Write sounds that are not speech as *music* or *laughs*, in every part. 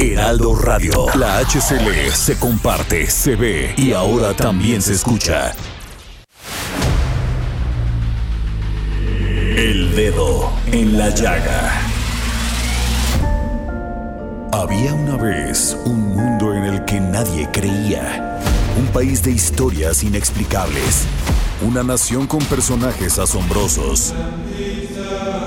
Heraldo Radio. La HCL se comparte, se ve y ahora también se escucha. El dedo en la llaga. Había una vez un mundo en el que nadie creía. Un país de historias inexplicables. Una nación con personajes asombrosos.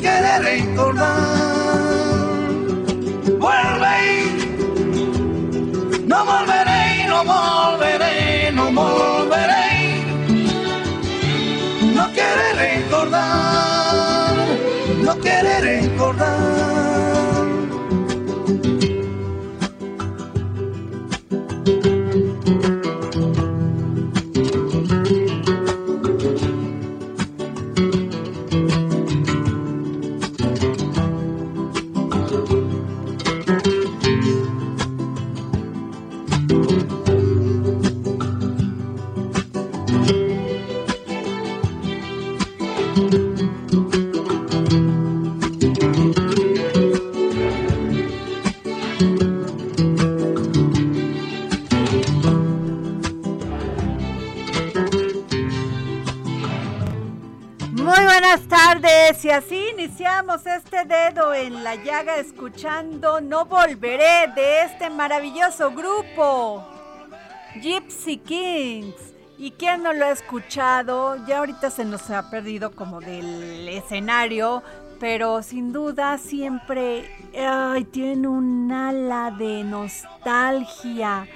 Quiere recordar. Vuelve, no volveré, no volveré, no volveré. No quiere recordar, no quiere recordar. Llaga escuchando No Volveré de este maravilloso grupo Gypsy Kings. ¿Y quién no lo ha escuchado? Ya ahorita se nos ha perdido como del escenario, pero sin duda siempre tiene un ala de nostalgia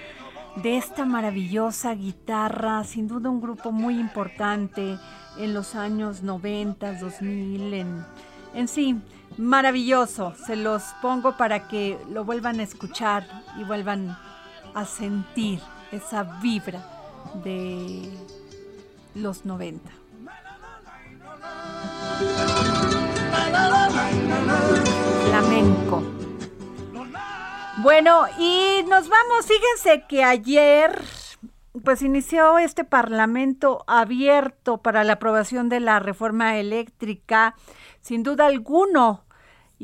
de esta maravillosa guitarra, sin duda un grupo muy importante en los años 90, 2000, en, en sí, maravilloso. Se los pongo para que lo vuelvan a escuchar y vuelvan a sentir esa vibra de los 90. Flamenco. Bueno, y nos vamos, fíjense que ayer pues inició este parlamento abierto para la aprobación de la reforma eléctrica. Sin duda alguno,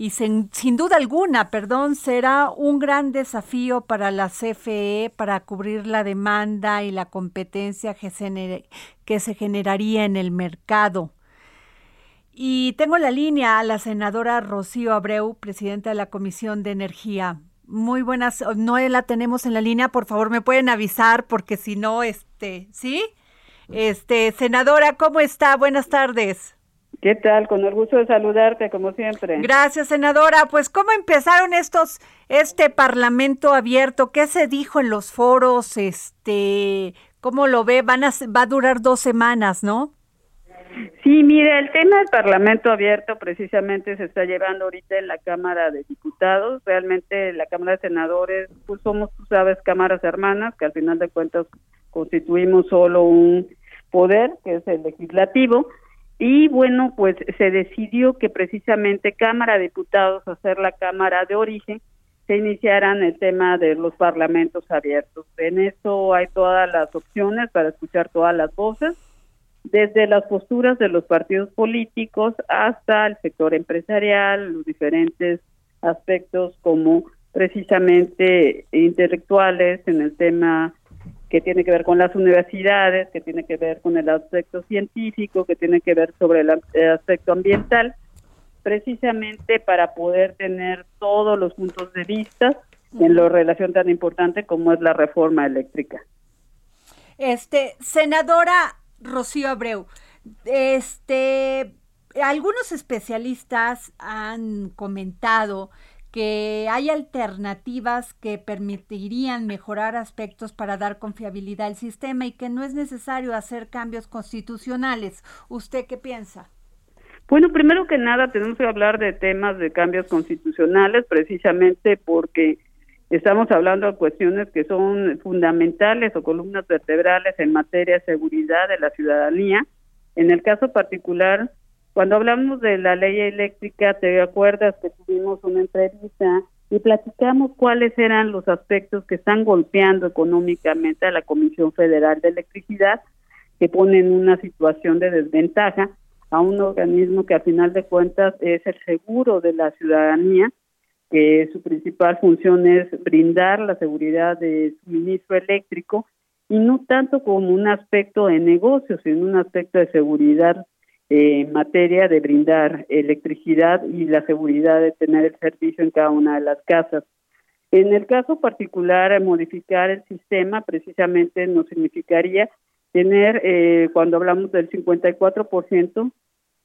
y sin, sin, duda alguna, perdón, será un gran desafío para la CFE para cubrir la demanda y la competencia que se, que se generaría en el mercado. Y tengo la línea a la senadora Rocío Abreu, presidenta de la Comisión de Energía. Muy buenas, no la tenemos en la línea, por favor me pueden avisar porque si no, este, ¿sí? Este, senadora, ¿cómo está? Buenas tardes. ¿Qué tal? Con el gusto de saludarte, como siempre. Gracias, senadora. Pues, ¿cómo empezaron estos, este parlamento abierto? ¿Qué se dijo en los foros? Este, ¿cómo lo ve? Van a, va a durar dos semanas, ¿no? Sí, mire, el tema del Parlamento abierto precisamente se está llevando ahorita en la Cámara de Diputados. Realmente la Cámara de Senadores, pues somos, tú sabes, cámaras hermanas, que al final de cuentas constituimos solo un poder, que es el legislativo. Y bueno, pues se decidió que precisamente Cámara de Diputados, hacer la Cámara de origen, se iniciaran el tema de los parlamentos abiertos. En eso hay todas las opciones para escuchar todas las voces desde las posturas de los partidos políticos hasta el sector empresarial, los diferentes aspectos como precisamente intelectuales en el tema que tiene que ver con las universidades, que tiene que ver con el aspecto científico, que tiene que ver sobre el, aspecto ambiental, precisamente para poder tener todos los puntos de vista en la relación tan importante como es la reforma eléctrica. Este, senadora Rocío Abreu, este, algunos especialistas han comentado que hay alternativas que permitirían mejorar aspectos para dar confiabilidad al sistema y que no es necesario hacer cambios constitucionales. ¿Usted qué piensa? Bueno, primero que nada tenemos que hablar de temas de cambios constitucionales precisamente porque estamos hablando de cuestiones que son fundamentales o columnas vertebrales en materia de seguridad de la ciudadanía. En el caso particular, cuando hablamos de la ley eléctrica, te acuerdas que tuvimos una entrevista y platicamos cuáles eran los aspectos que están golpeando económicamente a la Comisión Federal de Electricidad, que pone en una situación de desventaja a un organismo que a final de cuentas es el seguro de la ciudadanía, que su principal función es brindar la seguridad de suministro eléctrico y no tanto como un aspecto de negocio, sino un aspecto de seguridad en materia de brindar electricidad y la seguridad de tener el servicio en cada una de las casas. En el caso particular, modificar el sistema precisamente nos significaría tener, eh, cuando hablamos del 54%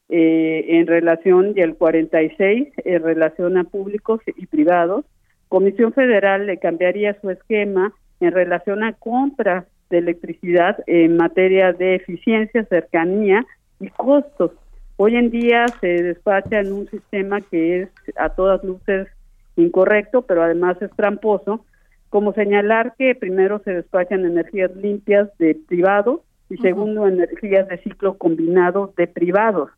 eh, en relación y el 46% en relación a públicos y privados, Comisión Federal le cambiaría su esquema en relación a compra de electricidad en materia de eficiencia, cercanía y costos. Hoy en día se despacha en un sistema que es a todas luces incorrecto, pero además es tramposo, como señalar que primero se despachan energías limpias de privados y segundo energías de ciclo combinado de privados.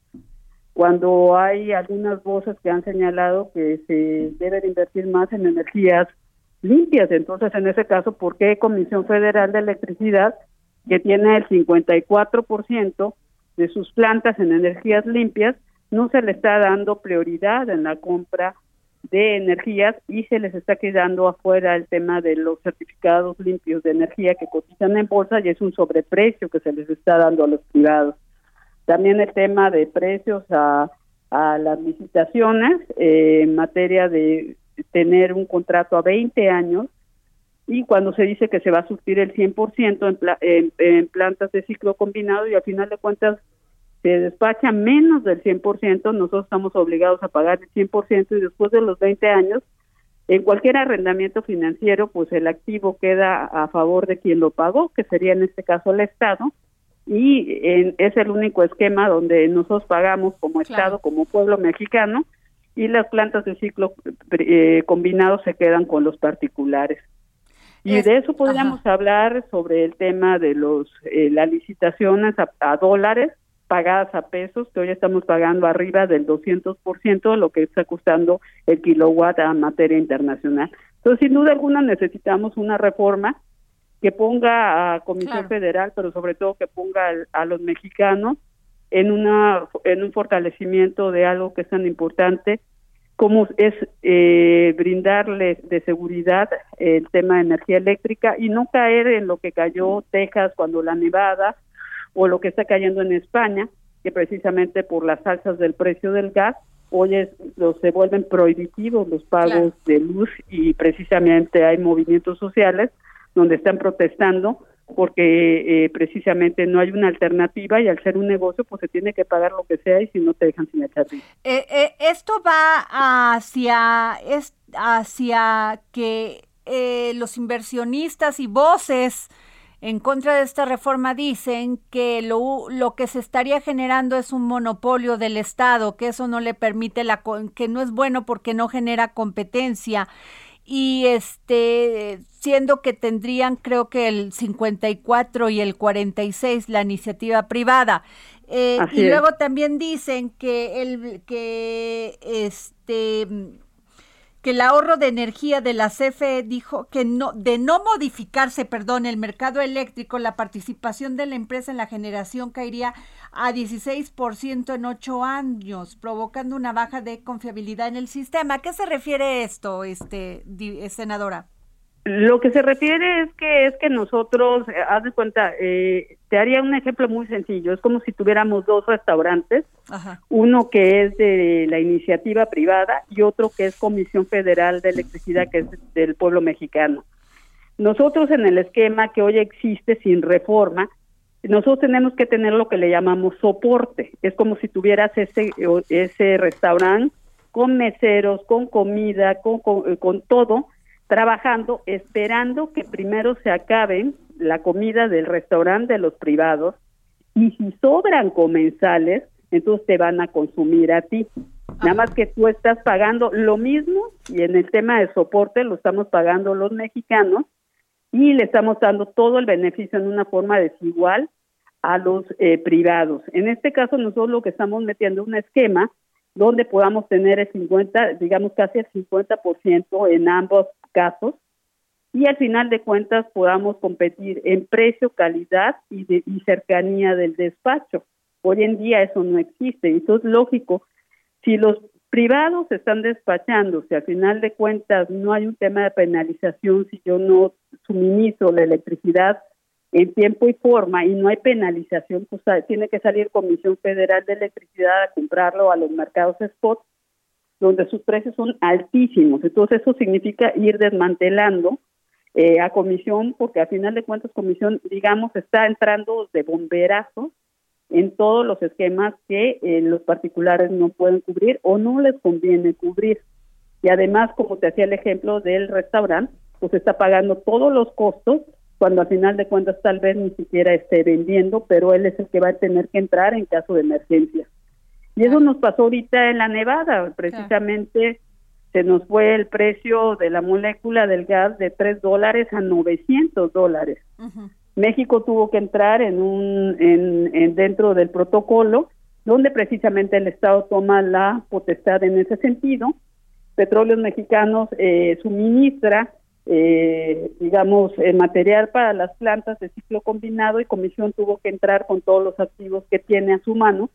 Cuando hay algunas voces que han señalado que se debe de invertir más en energías limpias, entonces en ese caso, ¿por qué Comisión Federal de Electricidad, que tiene el 54%, de sus plantas en energías limpias, no se le está dando prioridad en la compra de energías y se les está quedando afuera el tema de los certificados limpios de energía que cotizan en bolsa y es un sobreprecio que se les está dando a los privados. También el tema de precios a, a las licitaciones eh, en materia de tener un contrato a 20 años y cuando se dice que se va a surtir el 100% en, en, plantas de ciclo combinado y al final de cuentas se despacha menos del 100%, nosotros estamos obligados a pagar el 100% y después de los 20 años, en cualquier arrendamiento financiero, pues el activo queda a favor de quien lo pagó, que sería en este caso el Estado, y es el único esquema donde nosotros pagamos como Estado, como pueblo mexicano, y las plantas de ciclo eh, combinado se quedan con los particulares. Y de eso podríamos hablar sobre el tema de los eh, las licitaciones a, dólares pagadas a pesos, que hoy estamos pagando arriba del 200% de lo que está costando el kilowatt a materia internacional. Entonces, sin duda alguna necesitamos una reforma que ponga a Comisión Federal, pero sobre todo que ponga a los mexicanos en una en un fortalecimiento de algo que es tan importante cómo es eh, brindarles de seguridad el tema de energía eléctrica y no caer en lo que cayó Texas cuando la nevada o lo que está cayendo en España, que precisamente por las alzas del precio del gas, hoy es, se vuelven prohibitivos los pagos de luz y precisamente hay movimientos sociales donde están protestando porque eh, precisamente no hay una alternativa y al ser un negocio pues se tiene que pagar lo que sea y si no te dejan sin echar eh, eh, esto va hacia, es, hacia que eh, los inversionistas y voces en contra de esta reforma dicen que lo, lo que se estaría generando es un monopolio del Estado, que eso no le permite la que no es bueno porque no genera competencia. Y este siendo que tendrían creo que el 54 y el 46 la iniciativa privada eh, y luego también dicen que el que este que el ahorro de energía de la CFE dijo que no, de no modificarse, perdón, el mercado eléctrico, la participación de la empresa en la generación caería a 16% en ocho años, provocando una baja de confiabilidad en el sistema. ¿A qué se refiere esto, este, senadora? Lo que se refiere es que es que nosotros, eh, haz de cuenta, eh, te haría un ejemplo muy sencillo. Es como si tuviéramos dos restaurantes, uno que es de la iniciativa privada y otro que es Comisión Federal de Electricidad, que es del pueblo mexicano. Nosotros en el esquema que hoy existe sin reforma, nosotros tenemos que tener lo que le llamamos soporte. Es como si tuvieras ese, ese restaurante con meseros, con comida, con, con, todo, trabajando, esperando que primero se acaben la comida del restaurante de los privados y si sobran comensales, entonces te van a consumir a ti. Nada más que tú estás pagando lo mismo y en el tema de soporte lo estamos pagando los mexicanos y le estamos dando todo el beneficio en una forma desigual a los eh, privados. En este caso, nosotros lo que estamos metiendo es un esquema donde podamos tener el 50, digamos casi el 50% en ambos casos y al final de cuentas podamos competir en precio, calidad y, de, cercanía del despacho. Hoy en día eso no existe. Entonces, lógico, si los privados están despachando, si al final de cuentas no hay un tema de penalización si yo no suministro la electricidad en tiempo y forma y no hay penalización, pues tiene que salir Comisión Federal de Electricidad a comprarlo a los mercados spot, donde sus precios son altísimos. Entonces eso significa ir desmantelando eh, a Comisión, porque al final de cuentas Comisión, digamos, está entrando de bomberazo en todos los esquemas que eh, los particulares no pueden cubrir o no les conviene cubrir. Y además, como te hacía el ejemplo del restaurante, pues está pagando todos los costos cuando al final de cuentas tal vez ni siquiera esté vendiendo, pero él es el que va a tener que entrar en caso de emergencia. Y eso nos pasó ahorita en la Nevada, precisamente se nos fue el precio de la molécula del gas de 3 dólares a 900 dólares. México tuvo que entrar en un en, dentro del protocolo donde precisamente el Estado toma la potestad en ese sentido. Petróleos Mexicanos eh, suministra eh, digamos, el material para las plantas de ciclo combinado y Comisión tuvo que entrar con todos los activos que tiene a su mano,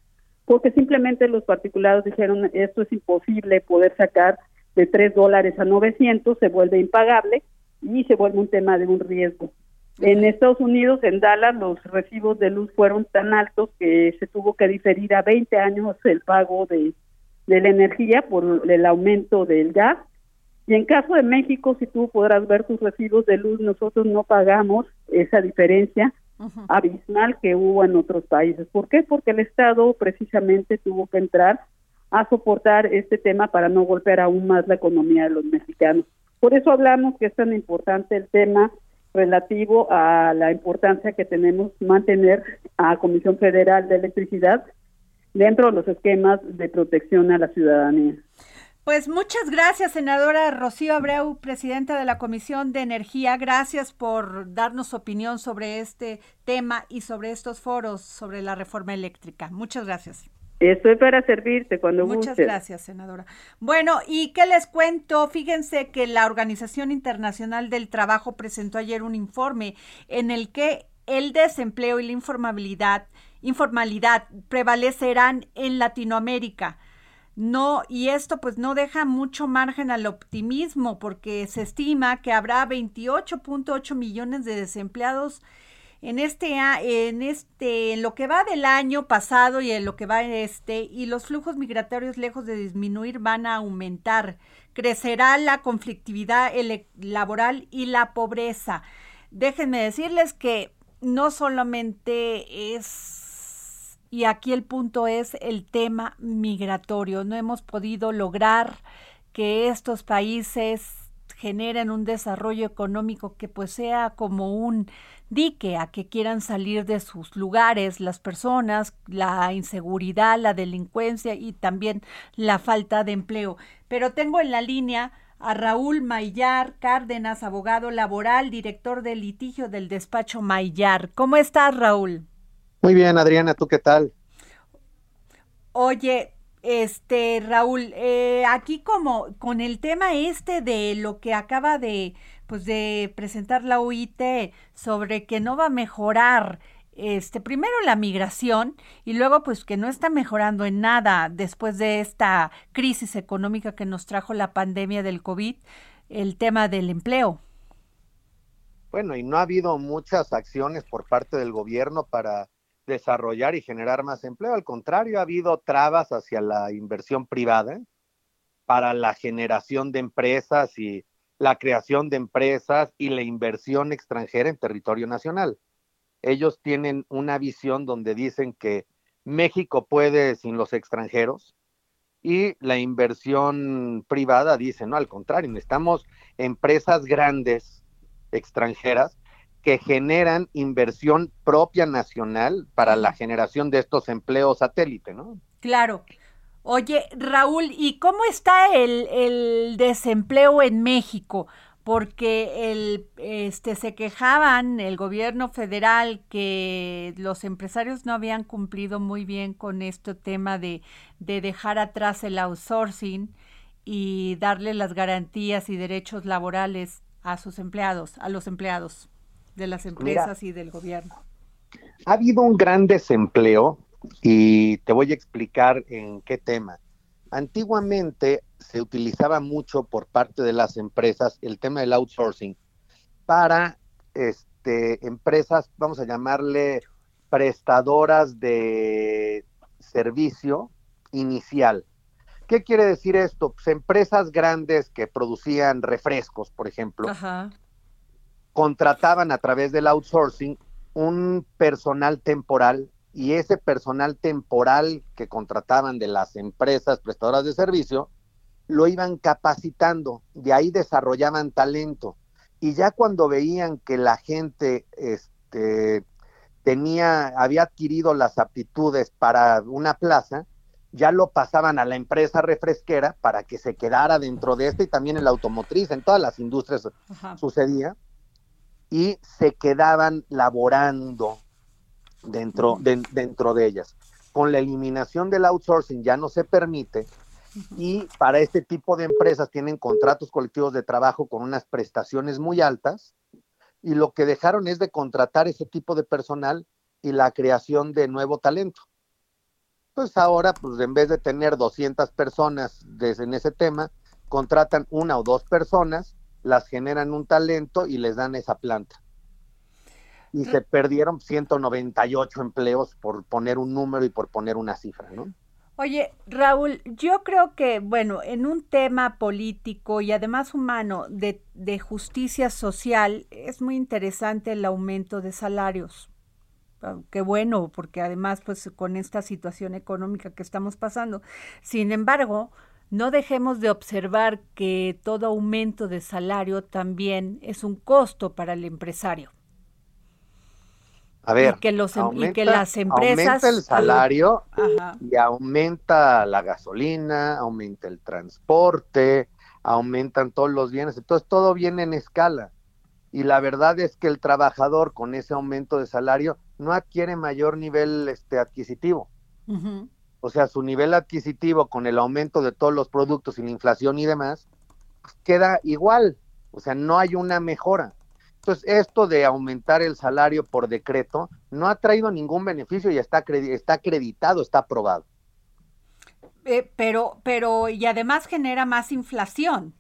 porque simplemente los particulares dijeron esto es imposible poder sacar de 3 dólares a 900, se vuelve impagable y se vuelve un tema de un riesgo. En Estados Unidos, en Dallas, los recibos de luz fueron tan altos que se tuvo que diferir a 20 años el pago de, de la energía por el aumento del gas y en caso de México, si tú podrás ver tus recibos de luz, nosotros no pagamos esa diferencia abismal que hubo en otros países. ¿Por qué? Porque el Estado precisamente tuvo que entrar a soportar este tema para no golpear aún más la economía de los mexicanos. Por eso hablamos que es tan importante el tema relativo a la importancia que tenemos mantener a Comisión Federal de Electricidad dentro de los esquemas de protección a la ciudadanía. Pues muchas gracias, senadora Rocío Abreu, presidenta de la Comisión de Energía. Gracias por darnos opinión sobre este tema y sobre estos foros sobre la reforma eléctrica. Muchas gracias. Estoy para servirte cuando Muchas gracias, senadora. Bueno, ¿y qué les cuento? Fíjense que la Organización Internacional del Trabajo presentó ayer un informe en el que el desempleo y la informalidad prevalecerán en Latinoamérica no, y esto pues no deja mucho margen al optimismo porque se estima que habrá 28.8 millones de desempleados en este en este en lo que va del año pasado y en lo que va en este y los flujos migratorios lejos de disminuir van a aumentar. Crecerá la conflictividad laboral y la pobreza. Déjenme decirles que no solamente es y aquí el punto es el tema migratorio. No hemos podido lograr que estos países generen un desarrollo económico que pues sea como un dique a que quieran salir de sus lugares las personas, la inseguridad, la delincuencia y también la falta de empleo. Pero tengo en la línea a Raúl Maillar Cárdenas, abogado laboral, director de litigio del despacho Maillar. ¿Cómo estás, Raúl? Muy bien, Adriana, ¿tú qué tal? Oye, este Raúl, eh, aquí como con el tema este de lo que acaba de pues de presentar la UIT sobre que no va a mejorar este primero la migración y luego pues que no está mejorando en nada después de esta crisis económica que nos trajo la pandemia del COVID, el tema del empleo. Bueno, y no ha habido muchas acciones por parte del gobierno para desarrollar y generar más empleo. Al contrario, ha habido trabas hacia la inversión privada para la generación de empresas y la creación de empresas y la inversión extranjera en territorio nacional. Ellos tienen una visión donde dicen que México puede sin los extranjeros y la inversión privada dice, no, al contrario, necesitamos empresas grandes extranjeras que generan inversión propia nacional para la generación de estos empleos satélite, ¿no? Claro. Oye, Raúl, ¿y cómo está el, el desempleo en México? porque el, este, se quejaban el gobierno federal que los empresarios no habían cumplido muy bien con este tema de, de dejar atrás el outsourcing y darle las garantías y derechos laborales a sus empleados, a los empleados de las empresas y del gobierno. Ha habido un gran desempleo y te voy a explicar en qué tema. Antiguamente se utilizaba mucho por parte de las empresas el tema del outsourcing para este, empresas, vamos a llamarle prestadoras de servicio inicial. ¿Qué quiere decir esto? Pues empresas grandes que producían refrescos, por ejemplo, contrataban a través del outsourcing un personal temporal y ese personal temporal que contrataban de las empresas prestadoras de servicio lo iban capacitando, de ahí desarrollaban talento. Y ya cuando veían que la gente este, tenía, había adquirido las aptitudes para una plaza, ya lo pasaban a la empresa refresquera para que se quedara dentro de este y también en la automotriz, en todas las industrias sucedía, y se quedaban laborando dentro, dentro de ellas. Con la eliminación del outsourcing ya no se permite y para este tipo de empresas tienen contratos colectivos de trabajo con unas prestaciones muy altas y lo que dejaron es de contratar ese tipo de personal y la creación de nuevo talento. Pues ahora, pues en vez de tener 200 personas en ese tema, contratan una o dos personas, las generan un talento y les dan esa planta y se perdieron 198 empleos por poner un número y por poner una cifra, ¿no? Oye, Raúl, yo creo que, bueno, en un tema político y además humano de, de justicia social, es muy interesante el aumento de salarios. Qué bueno, porque además, pues con esta situación económica que estamos pasando. Sin embargo, no dejemos de observar que todo aumento de salario también es un costo para el empresario. A ver, y que, los, em, que las empresas... Aumenta el salario y aumenta la gasolina, aumenta el transporte, aumentan todos los bienes, entonces todo viene en escala. Y la verdad es que el trabajador con ese aumento de salario no adquiere mayor nivel este, adquisitivo. O sea, su nivel adquisitivo con el aumento de todos los productos y la inflación y demás, pues, queda igual. O sea, no hay una mejora. Entonces, esto de aumentar el salario por decreto no ha traído ningún beneficio y está, está acreditado, está aprobado. Eh, pero, pero, y además genera más inflación.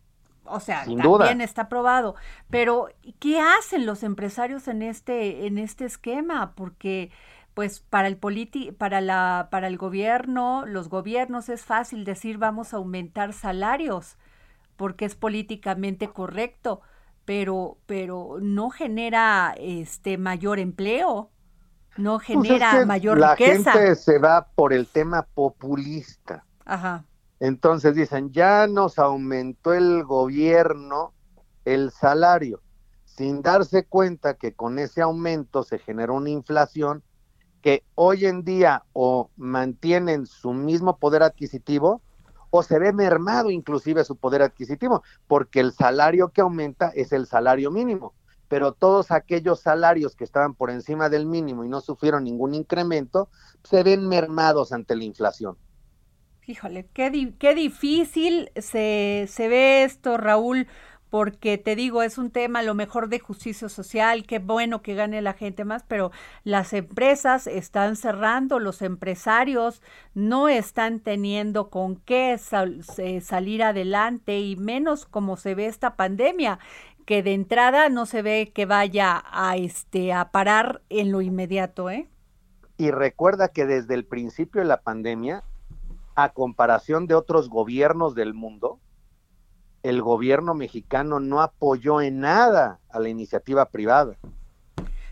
O sea, también está aprobado. Pero, ¿qué hacen los empresarios en este, en este esquema? Porque, pues, para el politi para la, para el gobierno, los gobiernos es fácil decir vamos a aumentar salarios, porque es políticamente correcto pero, pero no genera este mayor empleo, no pues genera mayor riqueza. La gente se va por el tema populista. Ajá. Entonces dicen, ya nos aumentó el gobierno el salario, sin darse cuenta que con ese aumento se generó una inflación que hoy en día o mantienen su mismo poder adquisitivo o se ve mermado inclusive su poder adquisitivo, porque el salario que aumenta es el salario mínimo, pero todos aquellos salarios que estaban por encima del mínimo y no sufrieron ningún incremento, se ven mermados ante la inflación. Híjole, qué, qué difícil se, se ve esto, Raúl, porque te digo, es un tema a lo mejor de justicia social, qué bueno que gane la gente más, pero las empresas están cerrando, los empresarios no están teniendo con qué salir adelante y menos como se ve esta pandemia, que de entrada no se ve que vaya a este a parar en lo inmediato, ¿eh? Y recuerda que desde el principio de la pandemia, a comparación de otros gobiernos del mundo, el gobierno mexicano no apoyó en nada a la iniciativa privada.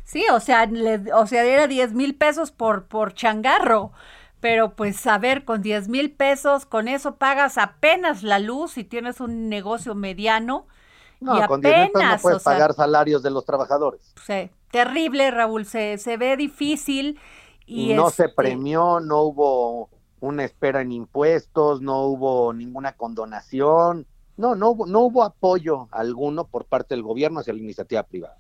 Sí, o sea, o sea, era 10 mil pesos por, por changarro. Pero pues a ver, con 10 mil pesos, con eso pagas apenas la luz si tienes un negocio mediano. No, con 10 mil pesos no puedes pagar salarios de los trabajadores. Sí, terrible, Raúl, se, se ve difícil. Y no se este premió, no hubo una espera en impuestos, no hubo ninguna condonación, no, no hubo, no hubo apoyo alguno por parte del gobierno hacia la iniciativa privada.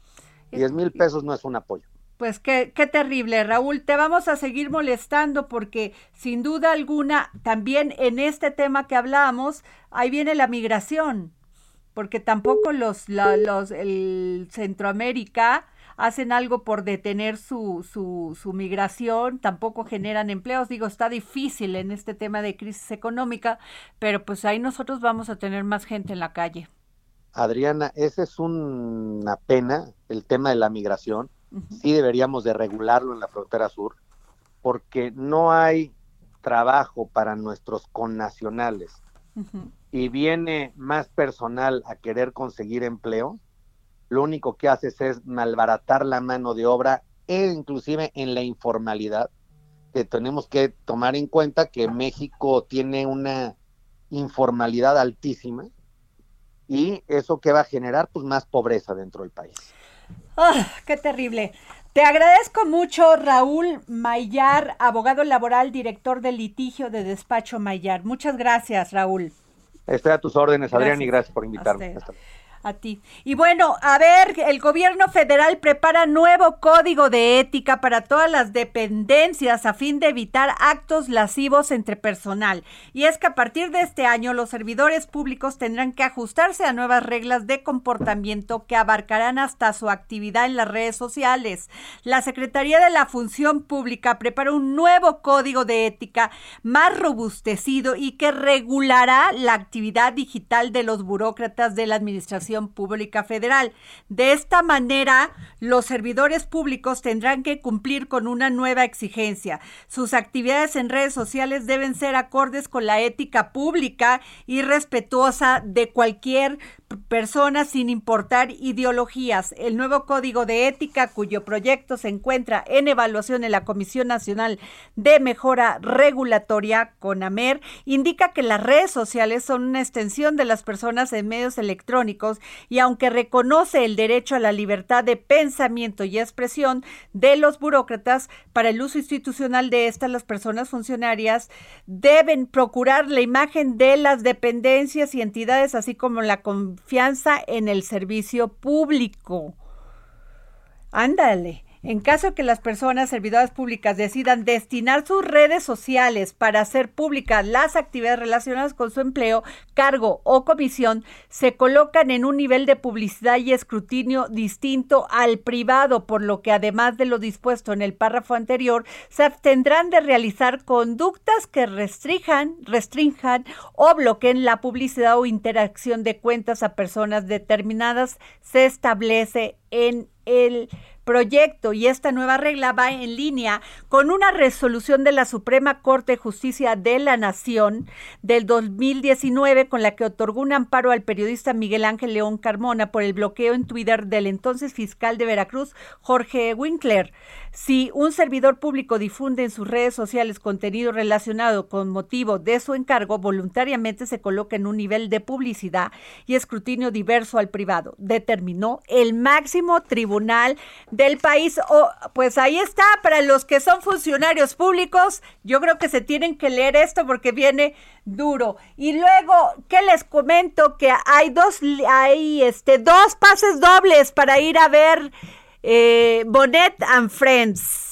10 mil pesos no es un apoyo. Pues qué, qué terrible, Raúl. Te vamos a seguir molestando porque sin duda alguna, también en este tema que hablamos, ahí viene la migración, porque tampoco los, los el Centroamérica hacen algo por detener su, su, su migración, tampoco generan empleos. Digo, está difícil en este tema de crisis económica, pero pues ahí nosotros vamos a tener más gente en la calle. Adriana, esa es una pena, el tema de la migración. Sí deberíamos de regularlo en la frontera sur, porque no hay trabajo para nuestros connacionales y viene más personal a querer conseguir empleo, lo único que haces es malbaratar la mano de obra e inclusive en la informalidad, que tenemos que tomar en cuenta que México tiene una informalidad altísima y eso que va a generar pues más pobreza dentro del país. ¡Ah, qué terrible! Te agradezco mucho, Raúl Mayar, abogado laboral, director del litigio de despacho Mayar. Muchas gracias, Raúl. Estoy a tus órdenes, Adrián, y gracias por invitarme a ti. Y bueno, a ver, el gobierno federal prepara nuevo código de ética para todas las dependencias a fin de evitar actos lascivos entre personal. Y es que a partir de este año los servidores públicos tendrán que ajustarse a nuevas reglas de comportamiento que abarcarán hasta su actividad en las redes sociales. La Secretaría de la Función Pública prepara un nuevo código de ética más robustecido y que regulará la actividad digital de los burócratas de la administración Pública Federal. De esta manera, los servidores públicos tendrán que cumplir con una nueva exigencia. Sus actividades en redes sociales deben ser acordes con la ética pública y respetuosa de cualquier personas sin importar ideologías. El nuevo código de ética, cuyo proyecto se encuentra en evaluación en la Comisión Nacional de Mejora Regulatoria, CONAMER, indica que las redes sociales son una extensión de las personas en medios electrónicos y aunque reconoce el derecho a la libertad de pensamiento y expresión de los burócratas para el uso institucional de estas, las personas funcionarias deben procurar la imagen de las dependencias y entidades, así como la confianza en el servicio público. Ándale. En caso que las personas servidoras públicas decidan destinar sus redes sociales para hacer públicas las actividades relacionadas con su empleo, cargo o comisión, se colocan en un nivel de publicidad y escrutinio distinto al privado, por lo que además de lo dispuesto en el párrafo anterior, se abstendrán de realizar conductas que restrinjan, restrinjan o bloqueen la publicidad o interacción de cuentas a personas determinadas. Se establece en el proyecto y esta nueva regla va en línea con una resolución de la Suprema Corte de Justicia de la Nación del 2019 con la que otorgó un amparo al periodista Miguel Ángel León Carmona por el bloqueo en Twitter del entonces fiscal de Veracruz, Jorge Winkler. Si un servidor público difunde en sus redes sociales contenido relacionado con motivo de su encargo, voluntariamente se coloca en un nivel de publicidad y escrutinio diverso al privado, determinó el máximo tribunal del país. pues ahí está, para los que son funcionarios públicos, yo creo que se tienen que leer esto porque viene duro. Y luego, ¿qué les comento? Que hay dos, hay este, dos pases dobles para ir a ver eh, Bonet and Friends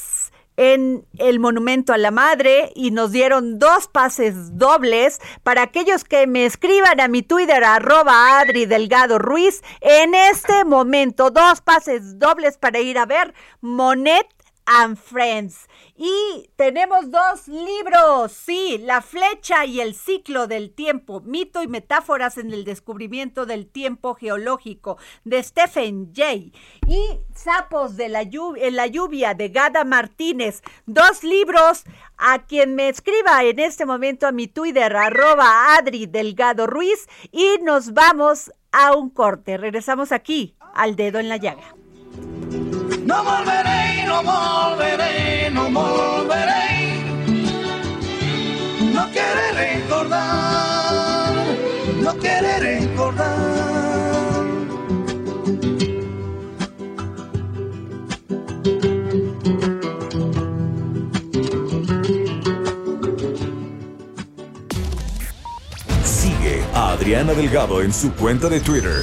en el Monumento a la Madre y nos dieron dos pases dobles para aquellos que me escriban a mi Twitter arroba Adri Delgado Ruiz. En este momento, dos pases dobles para ir a ver Monet and Friends. Y tenemos dos libros, sí, La flecha y el ciclo del tiempo, mito y metáforas en el descubrimiento del tiempo geológico, de Stephen Jay. Y Sapos de la lluvia, en la lluvia, de Gada Martínez. Dos libros a quien me escriba en este momento a mi Twitter, arroba Adri Delgado Ruiz. Y nos vamos a un corte. Regresamos aquí, al dedo en la llaga. No volveré, no volveré, no volveré. No quiere recordar, no quiere recordar. Sigue a Adriana Delgado en su cuenta de Twitter,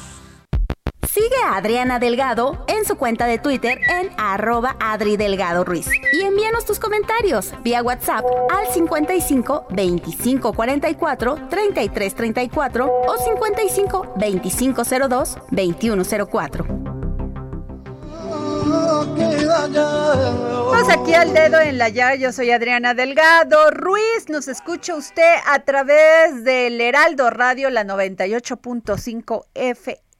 Sigue a Adriana Delgado en su cuenta de Twitter en arroba Adri Delgado Ruiz. Y envíanos tus comentarios vía WhatsApp al 55 25 44 33 34 o 55 25 02 21 04. Vamos aquí al dedo en la llaga. Yo soy Adriana Delgado Ruiz. Nos escucha usted a través del Heraldo Radio, la 98.5 FM.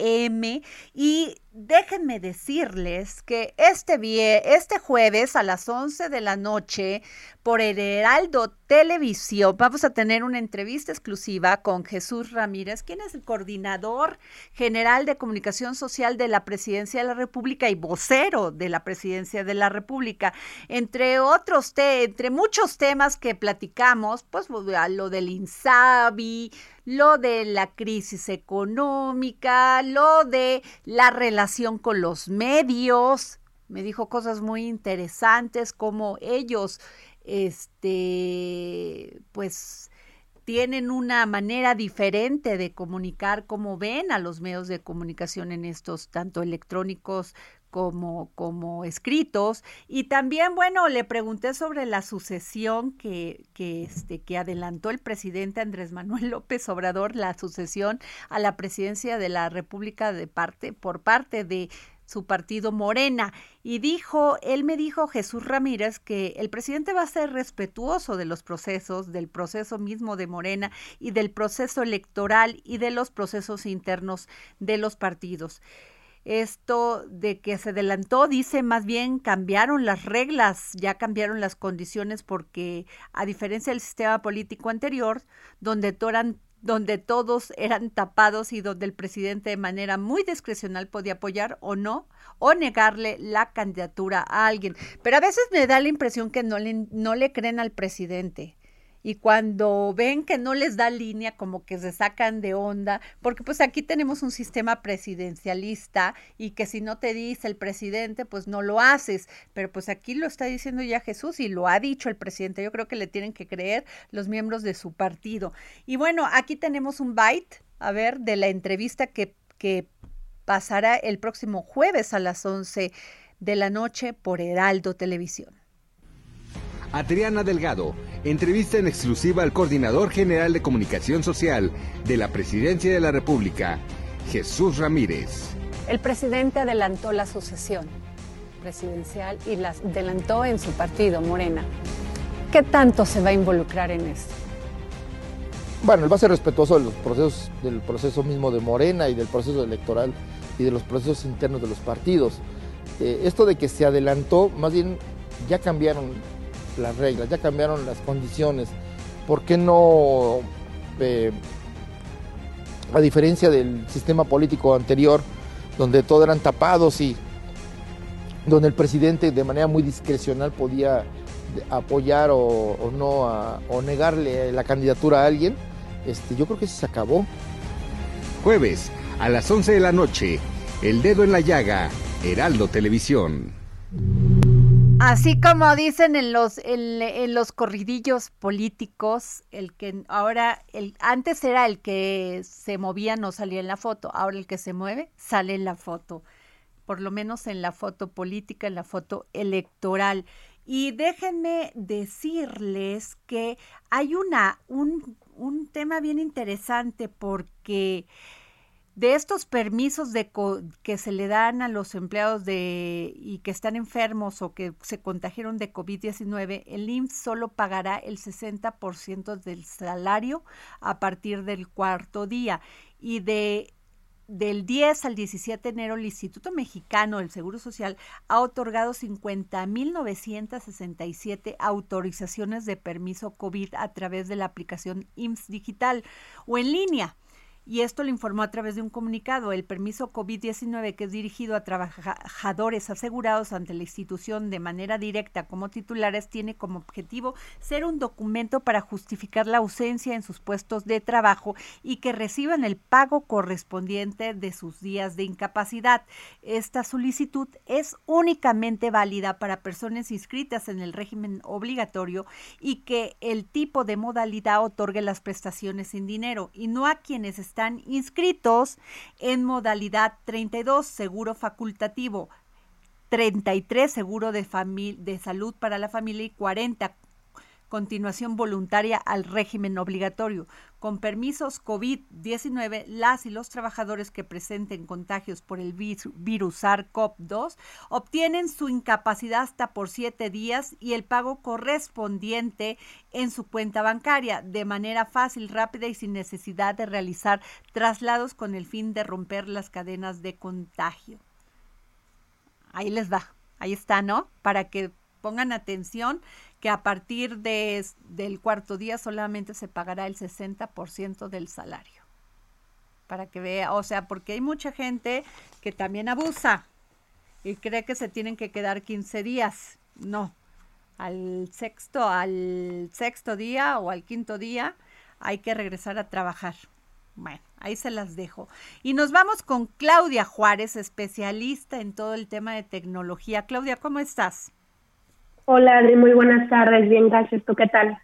Y déjenme decirles que este, vie- este jueves a las 11 de la noche por el Heraldo Televisión vamos a tener una entrevista exclusiva con Jesús Ramírez, quien es el coordinador general de comunicación social de la Presidencia de la República y vocero de la Presidencia de la República. Entre otros, te- entre muchos temas que platicamos, pues lo del INSABI, lo de la crisis económica, lo de la relación con los medios. Me dijo cosas muy interesantes como ellos, este, pues tienen una manera diferente de comunicar, cómo ven a los medios de comunicación en estos, tanto electrónicos como, como escritos. Y también, bueno, le pregunté sobre la sucesión que, que, este, que adelantó el presidente Andrés Manuel *laughs* López Obrador, la sucesión a la presidencia de la República de parte, por parte de su partido Morena. Y dijo, él me dijo, Jesús Ramírez, que el presidente va a ser respetuoso de los procesos, del proceso mismo de Morena y del proceso electoral y de los procesos internos de los partidos. Esto de que se adelantó, dice, más bien cambiaron las reglas, ya cambiaron las condiciones porque a diferencia del sistema político anterior, donde toran donde todos eran tapados y donde el presidente de manera muy discrecional podía apoyar o no, o negarle la candidatura a alguien. Pero a veces me da la impresión que no le, no le creen al presidente. Y cuando ven que no les da línea, como que se sacan de onda, porque pues aquí tenemos un sistema presidencialista y que si no te dice el presidente, pues no lo haces. Pero pues aquí lo está diciendo ya Jesús y lo ha dicho el presidente. Yo creo que le tienen que creer los miembros de su partido. Y bueno, aquí tenemos un byte, a ver, de la entrevista que, que pasará el próximo jueves a las 11 de la noche por Heraldo Televisión. Adriana Delgado, entrevista en exclusiva al coordinador general de comunicación social de la Presidencia de la República, Jesús Ramírez. El presidente adelantó la sucesión presidencial y la adelantó en su partido, Morena. ¿Qué tanto se va a involucrar en esto? Bueno, él va a ser respetuoso de los procesos, del proceso mismo de Morena y del proceso electoral y de los procesos internos de los partidos. Eh, esto de que se adelantó, más bien ya cambiaron las reglas, ya cambiaron las condiciones. ¿Por qué no, eh, a diferencia del sistema político anterior, donde todo eran tapados y donde el presidente de manera muy discrecional podía apoyar o, no o negarle la candidatura a alguien, este, yo creo que se acabó. Jueves a las 11 de la noche, El Dedo en la Llaga, Heraldo Televisión. Así como dicen en los, en, los corridillos políticos, el que ahora, el, antes era el que se movía no salía en la foto, ahora el que se mueve sale en la foto, por lo menos en la foto política, en la foto electoral. Y déjenme decirles que hay una, un, un tema bien interesante porque de estos permisos de que se le dan a los empleados de y que están enfermos o que se contagiaron de COVID-19, el IMSS solo pagará el 60% del salario a partir del cuarto día. Y de del 10 al 17 de enero, el Instituto Mexicano del Seguro Social ha otorgado 50.967 autorizaciones de permiso COVID a través de la aplicación IMSS Digital o en línea y esto lo informó a través de un comunicado. El permiso COVID-19 que es dirigido a trabajadores asegurados ante la institución de manera directa como titulares tiene como objetivo ser un documento para justificar la ausencia en sus puestos de trabajo y que reciban el pago correspondiente de sus días de incapacidad. Esta solicitud es únicamente válida para personas inscritas en el régimen obligatorio y que el tipo de modalidad otorgue las prestaciones sin dinero y no a quienes están inscritos en modalidad 32, seguro facultativo, 33, seguro de, de salud para la familia y 40, continuación voluntaria al régimen obligatorio. Con permisos COVID-19, las y los trabajadores que presenten contagios por el virus SARS-CoV-2 obtienen su incapacidad hasta por siete días y el pago correspondiente en su cuenta bancaria de manera fácil, rápida y sin necesidad de realizar traslados con el fin de romper las cadenas de contagio. Ahí les va, ahí está, ¿no? Para que pongan atención que a partir de, del cuarto día solamente se pagará el 60% del salario. Para que vea, o sea, porque hay mucha gente que también abusa y cree que se tienen que quedar 15 días. No, al sexto, al sexto día o al quinto día hay que regresar a trabajar. Bueno, ahí se las dejo. Y nos vamos con Claudia Juárez, especialista en todo el tema de tecnología. Claudia, ¿cómo estás? Hola muy buenas tardes, bien, gracias. ¿Tú qué tal?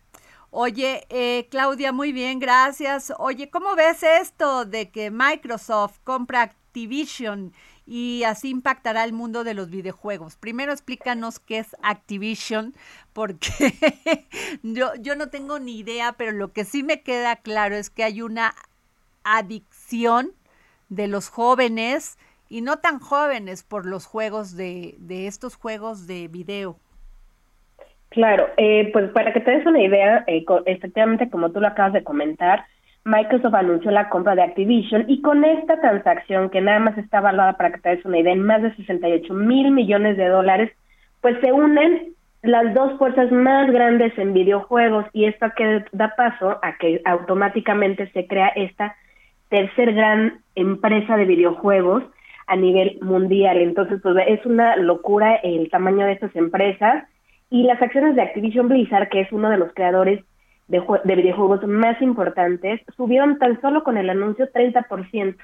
Oye, eh, Claudia, muy bien, gracias. Oye, ¿cómo ves esto de que Microsoft compra Activision y así impactará el mundo de los videojuegos? Primero explícanos qué es Activision, porque *laughs* yo, yo no tengo ni idea, pero lo que sí me queda claro es que hay una adicción de los jóvenes y no tan jóvenes por los juegos de, de estos juegos de video. Claro, eh, pues para que te des una idea, eh, efectivamente, como tú lo acabas de comentar, Microsoft anunció la compra de Activision y con esta transacción, que nada más está evaluada para que te des una idea, en más de 68 mil millones de dólares, pues se unen las dos fuerzas más grandes en videojuegos y esto que da paso a que automáticamente se crea esta tercer gran empresa de videojuegos a nivel mundial. Entonces, pues es una locura el tamaño de estas empresas y las acciones de Activision Blizzard, que es uno de los creadores de, de videojuegos más importantes, subieron tan solo con el anuncio 30%.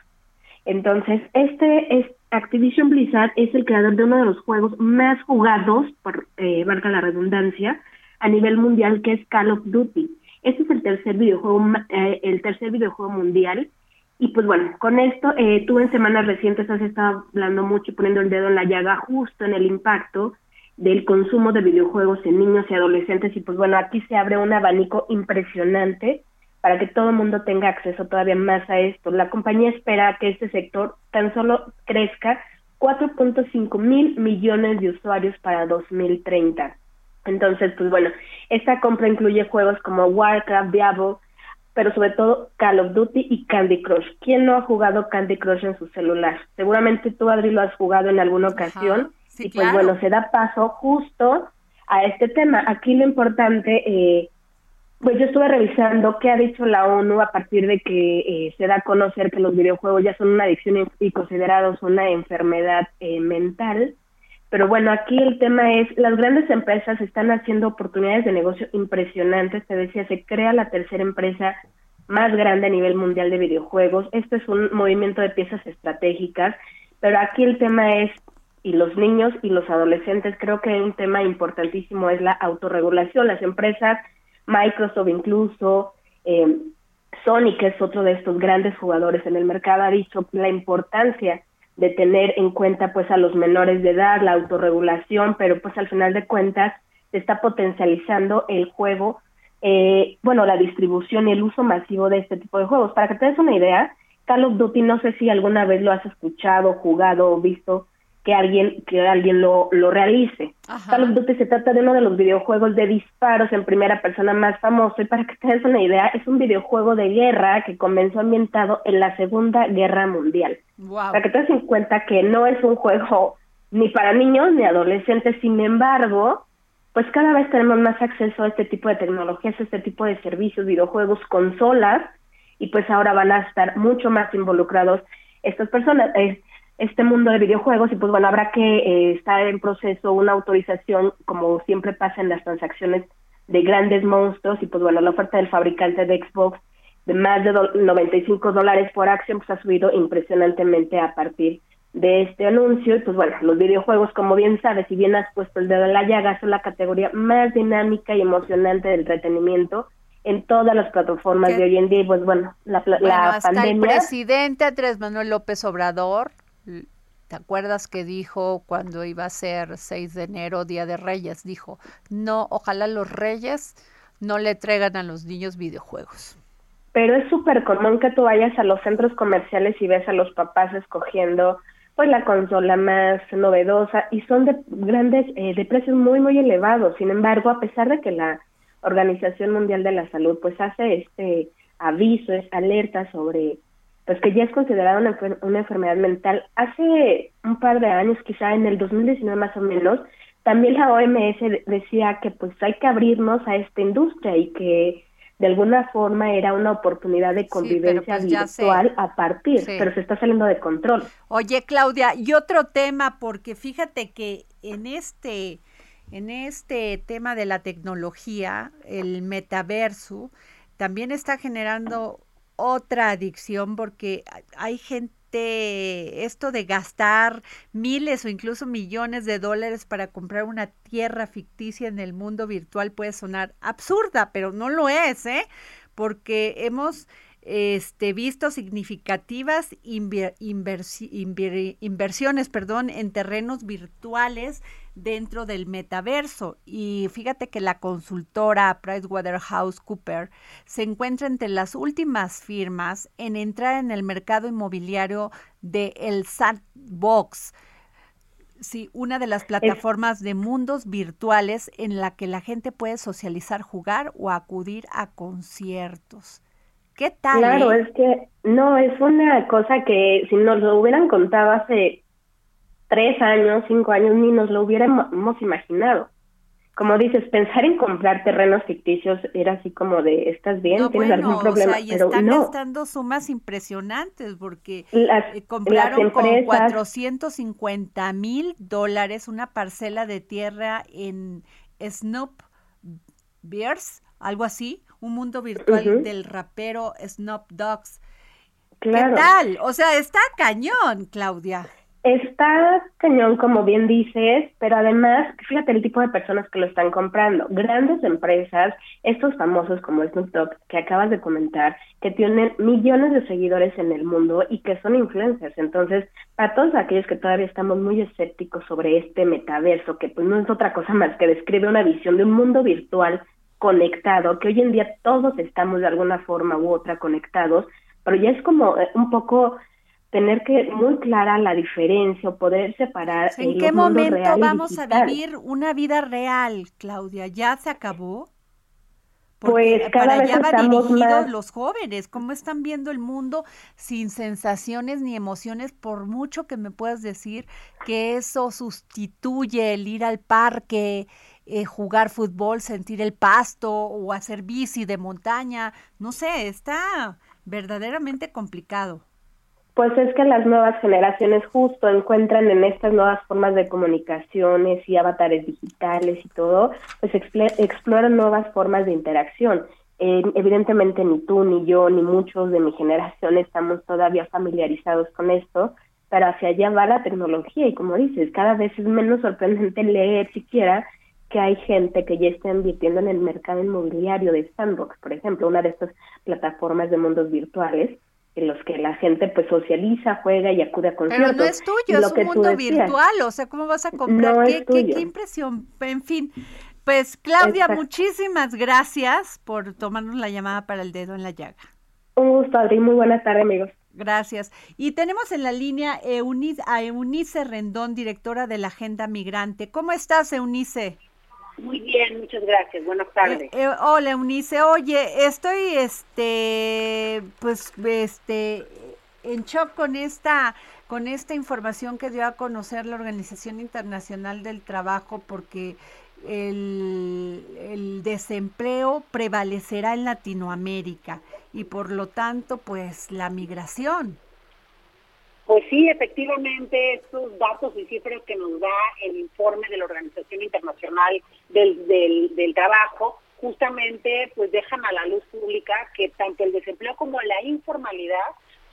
Entonces, este es Activision Blizzard es el creador de uno de los juegos más jugados, por eh, valga la redundancia, a nivel mundial, que es Call of Duty. Este es el tercer videojuego, eh, el tercer videojuego mundial. Y pues bueno, con esto, eh, tú en semanas recientes has estado hablando mucho, poniendo el dedo en la llaga justo en el impacto del consumo de videojuegos en niños y adolescentes y pues bueno, aquí se abre un abanico impresionante para que todo el mundo tenga acceso todavía más a esto. La compañía espera que este sector tan solo crezca 4.5 mil millones de usuarios para 2030. Entonces, pues bueno, esta compra incluye juegos como Warcraft, Diablo, pero sobre todo Call of Duty y Candy Crush. ¿Quién no ha jugado Candy Crush en su celular? Seguramente tú, Adri, lo has jugado en alguna ocasión. Y pues bueno, se da paso justo a este tema. Aquí lo importante, eh, pues yo estuve revisando qué ha dicho la ONU a partir de que eh, se da a conocer que los videojuegos ya son una adicción y considerados una enfermedad eh, mental. Pero bueno, aquí el tema es, las grandes empresas están haciendo oportunidades de negocio impresionantes. Te decía, se crea la tercera empresa más grande a nivel mundial de videojuegos. Este es un movimiento de piezas estratégicas, pero aquí el tema es, y los niños y los adolescentes, creo que un tema importantísimo es la autorregulación. Las empresas, Microsoft incluso, eh, Sony, que es otro de estos grandes jugadores en el mercado, ha dicho la importancia de tener en cuenta pues a los menores de edad, la autorregulación, pero pues al final de cuentas se está potencializando el juego, eh, bueno, la distribución y el uso masivo de este tipo de juegos. Para que te des una idea, Call of Duty, no sé si alguna vez lo has escuchado, jugado o visto, que alguien que alguien lo, lo realice. Call of Duty se trata de uno de los videojuegos de disparos en primera persona más famoso y para que te des una idea, es un videojuego de guerra que comenzó ambientado en la Segunda Guerra Mundial. Para que te des en cuenta que no es un juego ni para niños ni adolescentes, sin embargo, pues cada vez tenemos más acceso a este tipo de tecnologías, a este tipo de servicios, videojuegos, consolas, y pues ahora van a estar mucho más involucrados estas personas este mundo de videojuegos y pues bueno, habrá que eh, estar en proceso una autorización como siempre pasa en las transacciones de grandes monstruos y pues bueno, la oferta del fabricante de Xbox de más de 95 dólares por acción pues ha subido impresionantemente a partir de este anuncio. Y pues bueno, los videojuegos como bien sabes, si bien has puesto el dedo en la llaga, son la categoría más dinámica y emocionante del entretenimiento en todas las plataformas de hoy en día. Y pues bueno, la, la pandemia... el presidente Andrés Manuel López Obrador ¿Te acuerdas que dijo cuando iba a ser 6 de enero, Día de Reyes? Dijo, no, ojalá los reyes no le traigan a los niños videojuegos. Pero es súper común que tú vayas a los centros comerciales y ves a los papás escogiendo pues la consola más novedosa y son de grandes, eh, de precios muy, muy elevados. Sin embargo, a pesar de que la Organización Mundial de la Salud pues hace este aviso, es alerta sobre pues que ya es considerada una, una enfermedad mental. Hace un par de años, quizá en el 2019 más o menos, también la OMS decía que pues hay que abrirnos a esta industria y que de alguna forma era una oportunidad de convivencia pues, virtual a partir, pero se está saliendo de control. Oye, Claudia, y otro tema, porque fíjate que en este, en este tema de la tecnología, el metaverso, también está generando otra adicción porque hay gente, esto de gastar miles o incluso millones de dólares para comprar una tierra ficticia en el mundo virtual puede sonar absurda, pero no lo es, ¿eh? Porque hemos este, visto significativas inversiones perdón, en terrenos virtuales dentro del metaverso. Y fíjate que la consultora PricewaterhouseCoopers se encuentra entre las últimas firmas en entrar en el mercado inmobiliario de el Sandbox. Sí, una de las plataformas de mundos virtuales en la que la gente puede socializar, jugar o acudir a conciertos. ¿Qué tal? Claro, eh? es que no, es una cosa que si nos lo hubieran contado hace tres años, cinco años, ni nos lo hubiéramos imaginado. Como dices, pensar en comprar terrenos ficticios era así como de, ¿estás bien? ¿Tienes algún problema? y están gastando sumas impresionantes porque eh, compraron con 450 mil dólares una parcela de tierra en Snoop Bears, algo así, un mundo virtual del rapero Snoop Dogs. ¿Qué tal? O sea, está cañón, Claudia. Está cañón, como bien dices, pero además, fíjate el tipo de personas que lo están comprando. Grandes empresas, estos famosos como Snoop Dogg, que acabas de comentar, que tienen millones de seguidores en el mundo y que son influencers. Entonces, para todos aquellos que todavía estamos muy escépticos sobre este metaverso, que pues no es otra cosa más que describe una visión de un mundo virtual conectado, que hoy en día todos estamos de alguna forma u otra conectados, pero ya es como eh, un poco tener que muy clara la diferencia o poder separar. ¿En qué momento vamos a vivir una vida real, Claudia? ¿Ya se acabó? pues cada para vez allá va los jóvenes, cómo están viendo el mundo sin sensaciones ni emociones, por mucho que me puedas decir que eso sustituye el ir al parque, eh, jugar fútbol, sentir el pasto o hacer bici de montaña, no sé, está verdaderamente complicado. Pues es que las nuevas generaciones justo encuentran en estas nuevas formas de comunicaciones y avatares digitales y todo, pues exploran nuevas formas de interacción. Eh, evidentemente ni tú, ni yo, ni muchos de mi generación estamos todavía familiarizados con esto, pero hacia allá va la tecnología y como dices, cada vez es menos sorprendente leer siquiera que hay gente que ya está invirtiendo en el mercado inmobiliario de Sandbox, por ejemplo, una de estas plataformas de mundos virtuales en los que la gente pues socializa, juega y acude a conciertos. Pero no es tuyo, es un mundo virtual, o sea, ¿cómo vas a comprar? ¿Qué, qué, impresión, en fin. Pues Claudia, muchísimas gracias por tomarnos la llamada para el dedo en la llaga. Un gusto, Adri, muy buenas tardes, amigos. Gracias. Y tenemos en la línea a Eunice Rendón, directora de la Agenda Migrante. ¿Cómo estás, Eunice? Muy bien, muchas gracias. Buenas tardes. Eh, eh, hola, Eunice. Oye, estoy, este, pues, este, en shock con esta, con esta información que dio a conocer la Organización Internacional del Trabajo, porque el, el desempleo prevalecerá en Latinoamérica y por lo tanto, pues, la migración. Pues sí, efectivamente, estos datos y cifras que nos da el informe de la Organización Internacional del, del, Trabajo, justamente pues dejan a la luz pública que tanto el desempleo como la informalidad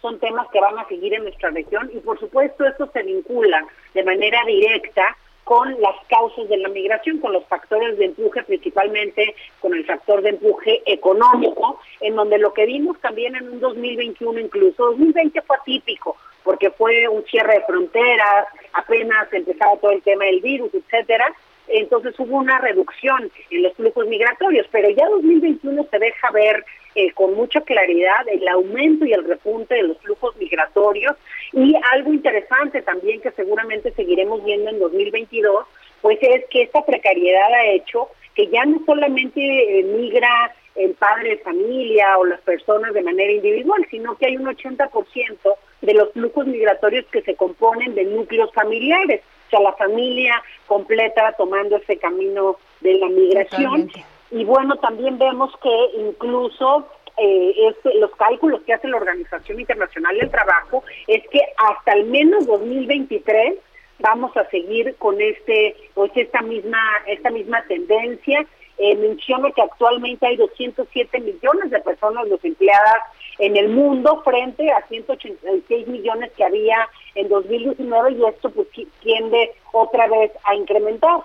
son temas que van a seguir en nuestra región y por supuesto esto se vincula de manera directa con las causas de la migración, con los factores de empuje, principalmente con el factor de empuje económico, en donde lo que vimos también en un 2021 incluso, 2020 fue atípico, porque fue un cierre de fronteras, apenas empezaba todo el tema del virus, etcétera, entonces hubo una reducción en los flujos migratorios, pero ya 2021 se deja ver eh, con mucha claridad el aumento y el repunte de los flujos migratorios. Y algo interesante también que seguramente seguiremos viendo en 2022, pues es que esta precariedad ha hecho que ya no solamente eh, migra el padre de familia o las personas de manera individual, sino que hay un 80% de los flujos migratorios que se componen de núcleos familiares, o sea, la familia completa tomando ese camino de la migración. Y bueno, también vemos que incluso eh, este, los cálculos que hace la Organización Internacional del Trabajo es que hasta al menos 2023 vamos a seguir con este pues esta misma esta misma tendencia eh, menciona que actualmente hay 207 millones de personas desempleadas en el mundo frente a 186 millones que había en 2019 y esto pues tiende otra vez a incrementar.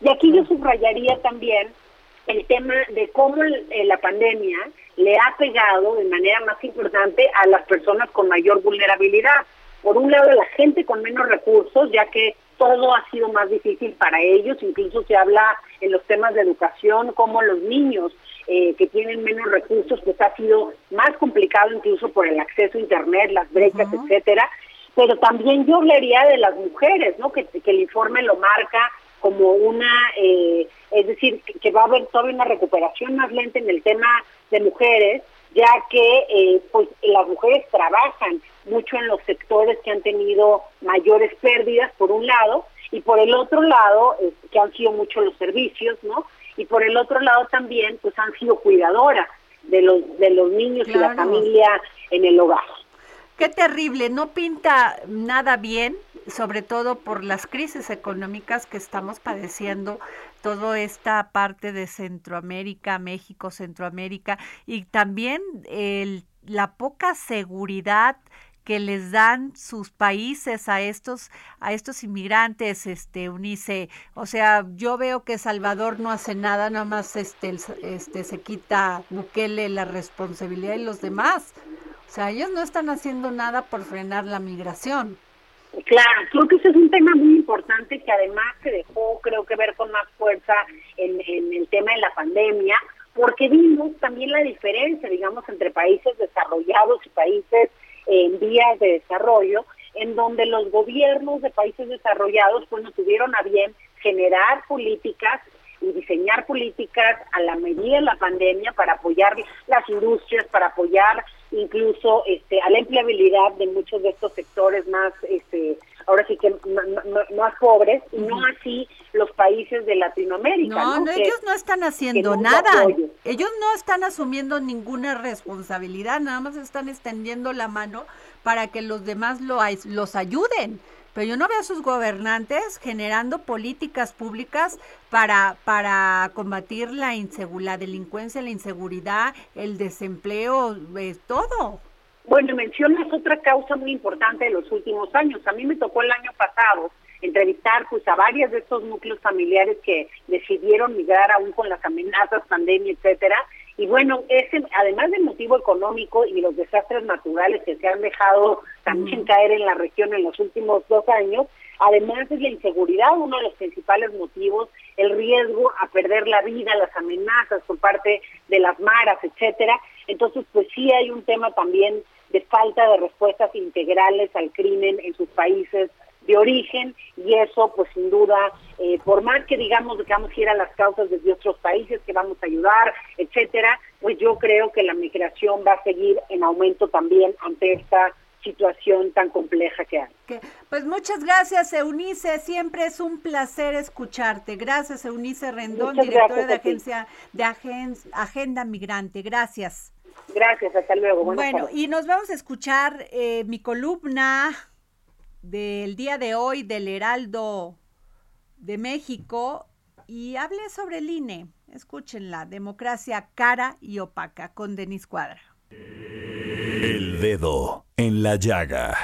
Y aquí yo subrayaría también el tema de cómo eh, la pandemia le ha pegado de manera más importante a las personas con mayor vulnerabilidad. Por un lado, la gente con menos recursos, ya que todo ha sido más difícil para ellos, incluso se habla en los temas de educación como los niños eh, que tienen menos recursos, pues ha sido más complicado incluso por el acceso a Internet, las brechas, etcétera. Pero también yo hablaría de las mujeres, ¿no? Que, que el informe lo marca como una, eh, es decir, que va a haber todavía una recuperación más lenta en el tema de mujeres, ya que eh, pues las mujeres trabajan mucho en los sectores que han tenido mayores pérdidas, por un lado, y por el otro lado, que han sido mucho los servicios, ¿no? Y por el otro lado también, pues han sido cuidadoras de los, de los niños y la familia en el hogar. Qué terrible, no pinta nada bien, sobre todo por las crisis económicas que estamos padeciendo, toda esta parte de Centroamérica, México, Centroamérica, y también el, la poca seguridad que les dan sus países a estos a estos inmigrantes, este Unice. O sea, yo veo que Salvador no hace nada, nada más este este se quita Bukele la responsabilidad y los demás. O sea, ellos no están haciendo nada por frenar la migración. Claro, creo que ese es un tema muy importante que además se dejó, creo que ver con más fuerza en, en el tema de la pandemia, porque vimos también la diferencia, digamos, entre países desarrollados y países en vías de desarrollo, en donde los gobiernos de países desarrollados pues no tuvieron a bien generar políticas y diseñar políticas a la medida de la pandemia para apoyar las industrias, para apoyar incluso este a la empleabilidad de muchos de estos sectores más este ahora sí que más pobres y no así los países de Latinoamérica. No, no, ellos no están haciendo nada. Ellos no están asumiendo ninguna responsabilidad, nada más están extendiendo la mano para que los demás lo, los ayuden. Pero yo no veo a sus gobernantes generando políticas públicas para, para combatir la, la delincuencia, la inseguridad, el desempleo, eh, todo. Bueno, mencionas otra causa muy importante de los últimos años. A mí me tocó el año pasado entrevistar pues a varios de estos núcleos familiares que decidieron migrar aún con las amenazas, pandemia, etcétera. Y bueno, ese, además del motivo económico y los desastres naturales que se han dejado también caer en la región en los últimos dos años, además es la inseguridad uno de los principales motivos, el riesgo a perder la vida, las amenazas por parte de las maras, etcétera. Entonces, pues sí hay un tema también de falta de respuestas integrales al crimen en sus países de origen y eso pues sin duda eh, por más que digamos que vamos a ir a las causas desde otros países que vamos a ayudar etcétera pues yo creo que la migración va a seguir en aumento también ante esta situación tan compleja que hay. Pues muchas gracias, Eunice. Siempre es un placer escucharte. Gracias, Eunice Rendón, directora de agencia de Agenda Migrante. Gracias. Gracias, hasta luego. bueno, y nos vamos a escuchar eh, mi columna del día de hoy del Heraldo de México y hablé sobre el INE. Escúchenla, democracia cara y opaca con Denis Cuadra. El dedo en la llaga.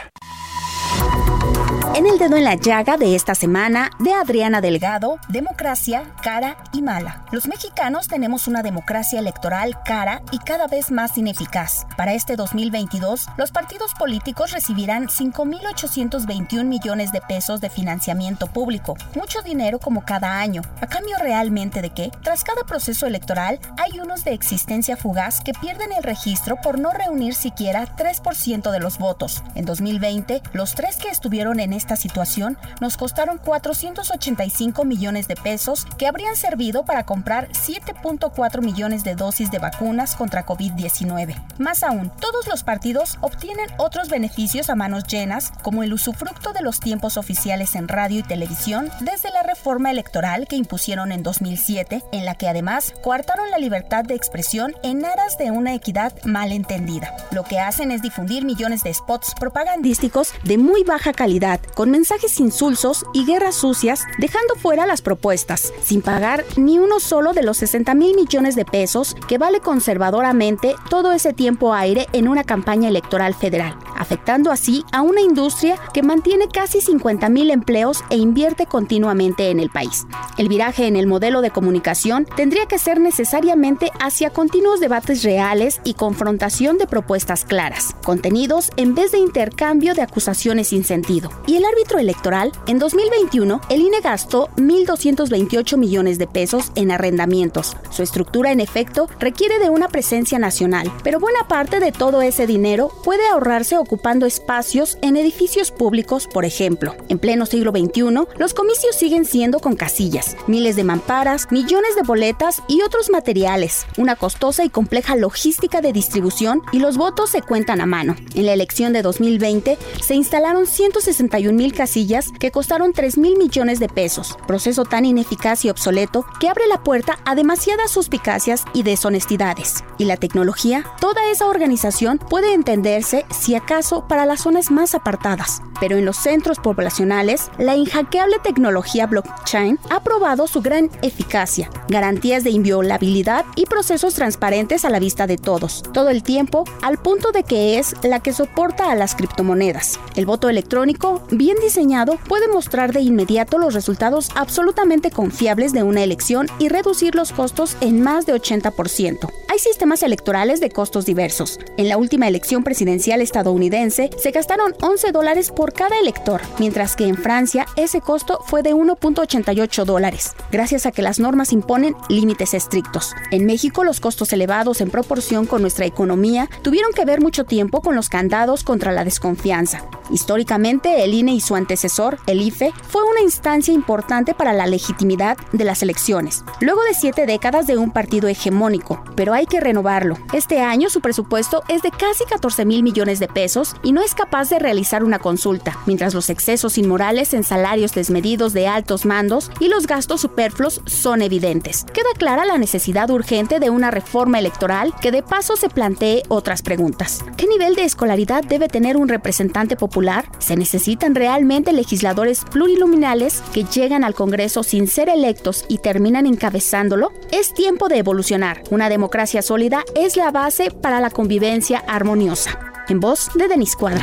En el dedo en la llaga de esta semana, de Adriana Delgado, democracia cara y mala. Los mexicanos tenemos una democracia electoral cara y cada vez más ineficaz. Para este 2022, los partidos políticos recibirán 5.821 millones de pesos de financiamiento público, mucho dinero como cada año. ¿A cambio realmente de qué? Tras cada proceso electoral, hay unos de existencia fugaz que pierden el registro por no reunir siquiera 3% de los votos. En 2020, los tres que estuvieron en esta situación nos costaron 485 millones de pesos que habrían servido para comprar 7.4 millones de dosis de vacunas contra COVID-19. Más aún, todos los partidos obtienen otros beneficios a manos llenas, como el usufructo de los tiempos oficiales en radio y televisión desde la reforma electoral que impusieron en 2007, en la que además coartaron la libertad de expresión en aras de una equidad mal entendida. Lo que hacen es difundir millones de spots propagandísticos de muy baja calidad, con mensajes insulsos y guerras sucias, dejando fuera las propuestas, sin pagar ni uno solo de los 60 mil millones de pesos que vale conservadoramente todo ese tiempo aire en una campaña electoral federal, afectando así a una industria que mantiene casi 50 mil empleos e invierte continuamente en el país. El viraje en el modelo de comunicación tendría que ser necesariamente hacia continuos debates reales y confrontación de propuestas claras, contenidos en vez de intercambio de acusaciones sin sentido. Y el árbitro electoral, en 2021, el INE gastó 1.228 millones de pesos en arrendamientos. Su estructura, en efecto, requiere de una presencia nacional, pero buena parte de todo ese dinero puede ahorrarse ocupando espacios en edificios públicos, por ejemplo. En pleno siglo XXI, los comicios siguen siendo con casillas, miles de mamparas, millones de boletas y otros materiales, una costosa y compleja logística de distribución y los votos se cuentan a mano. En la elección de 2020 se instalaron 161 mil casillas que costaron 3 mil millones de pesos, proceso tan ineficaz y obsoleto que abre la puerta a demasiadas suspicacias y deshonestidades. Y la tecnología, toda esa organización puede entenderse si acaso para las zonas más apartadas, pero en los centros poblacionales, la inhackeable tecnología blockchain ha probado su gran eficacia, garantías de inviolabilidad y procesos transparentes a la vista de todos, todo el tiempo, al punto de que es la que soporta a las criptomonedas. El voto electrónico, bien diseñado, puede mostrar de inmediato los resultados absolutamente confiables de una elección y reducir los costos en más de 80%. Hay sistemas electorales de costos diversos. En la última elección presidencial estadounidense se gastaron 11 dólares por cada elector, mientras que en Francia ese costo fue de 1.88 dólares, gracias a que las normas imponen límites estrictos. En México los costos elevados en proporción con nuestra economía tuvieron que ver mucho tiempo con los candados contra la desconfianza. Históricamente, el INE y su antecesor, el IFE, fue una instancia importante para la legitimidad de las elecciones, luego de siete décadas de un partido hegemónico, pero hay que renovarlo. Este año su presupuesto es de casi 14 mil millones de pesos y no es capaz de realizar una consulta, mientras los excesos inmorales en salarios desmedidos de altos mandos y los gastos superfluos son evidentes. Queda clara la necesidad urgente de una reforma electoral que de paso se plantee otras preguntas. ¿Qué nivel de escolaridad debe tener un representante popular? ¿Se necesitan realmente legisladores pluriluminales que llegan al Congreso sin ser electos y terminan encabezándolo? Es tiempo de evolucionar. Una democracia sólida es la base para la convivencia armoniosa. En voz de Denis Cuadra.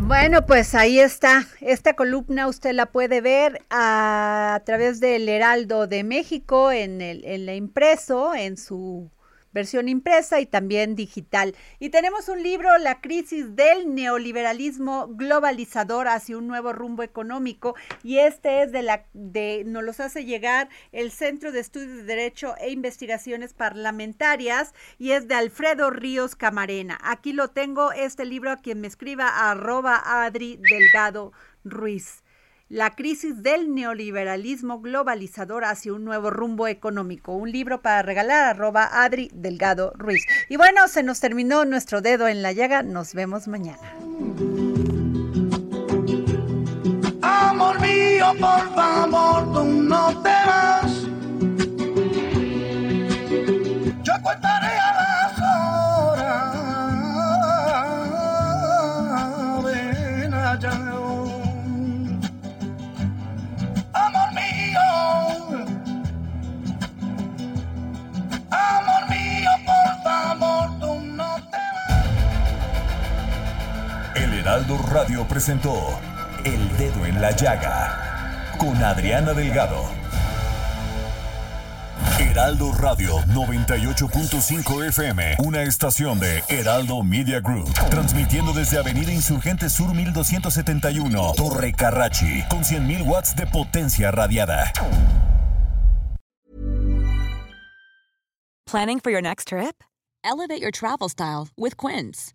Bueno, pues ahí está. Esta columna usted la puede ver a, través del Heraldo de México en el, en la impreso, en su versión impresa y también digital. Y tenemos un libro, La crisis del neoliberalismo globalizador hacia un nuevo rumbo económico. Y este es de la, de, nos los hace llegar el Centro de Estudios de Derecho e Investigaciones Parlamentarias y es de Alfredo Ríos Camarena. Aquí lo tengo, este libro a quien me escriba arroba Adri Delgado Ruiz la crisis del neoliberalismo globalizador hacia un nuevo rumbo económico. Un libro para regalar, arroba Adri Delgado Ruiz. Y bueno, se nos terminó nuestro dedo en la llaga. Nos vemos mañana. Amor mío, por favor, Heraldo Radio presentó El Dedo en la Llaga con Adriana Delgado. Heraldo Radio 98.5 FM, una estación de Heraldo Media Group, transmitiendo desde Avenida Insurgente Sur 1271, Torre Carrachi, con 100.000 watts de potencia radiada. Planning for your next trip? Elevate your travel style with Quince.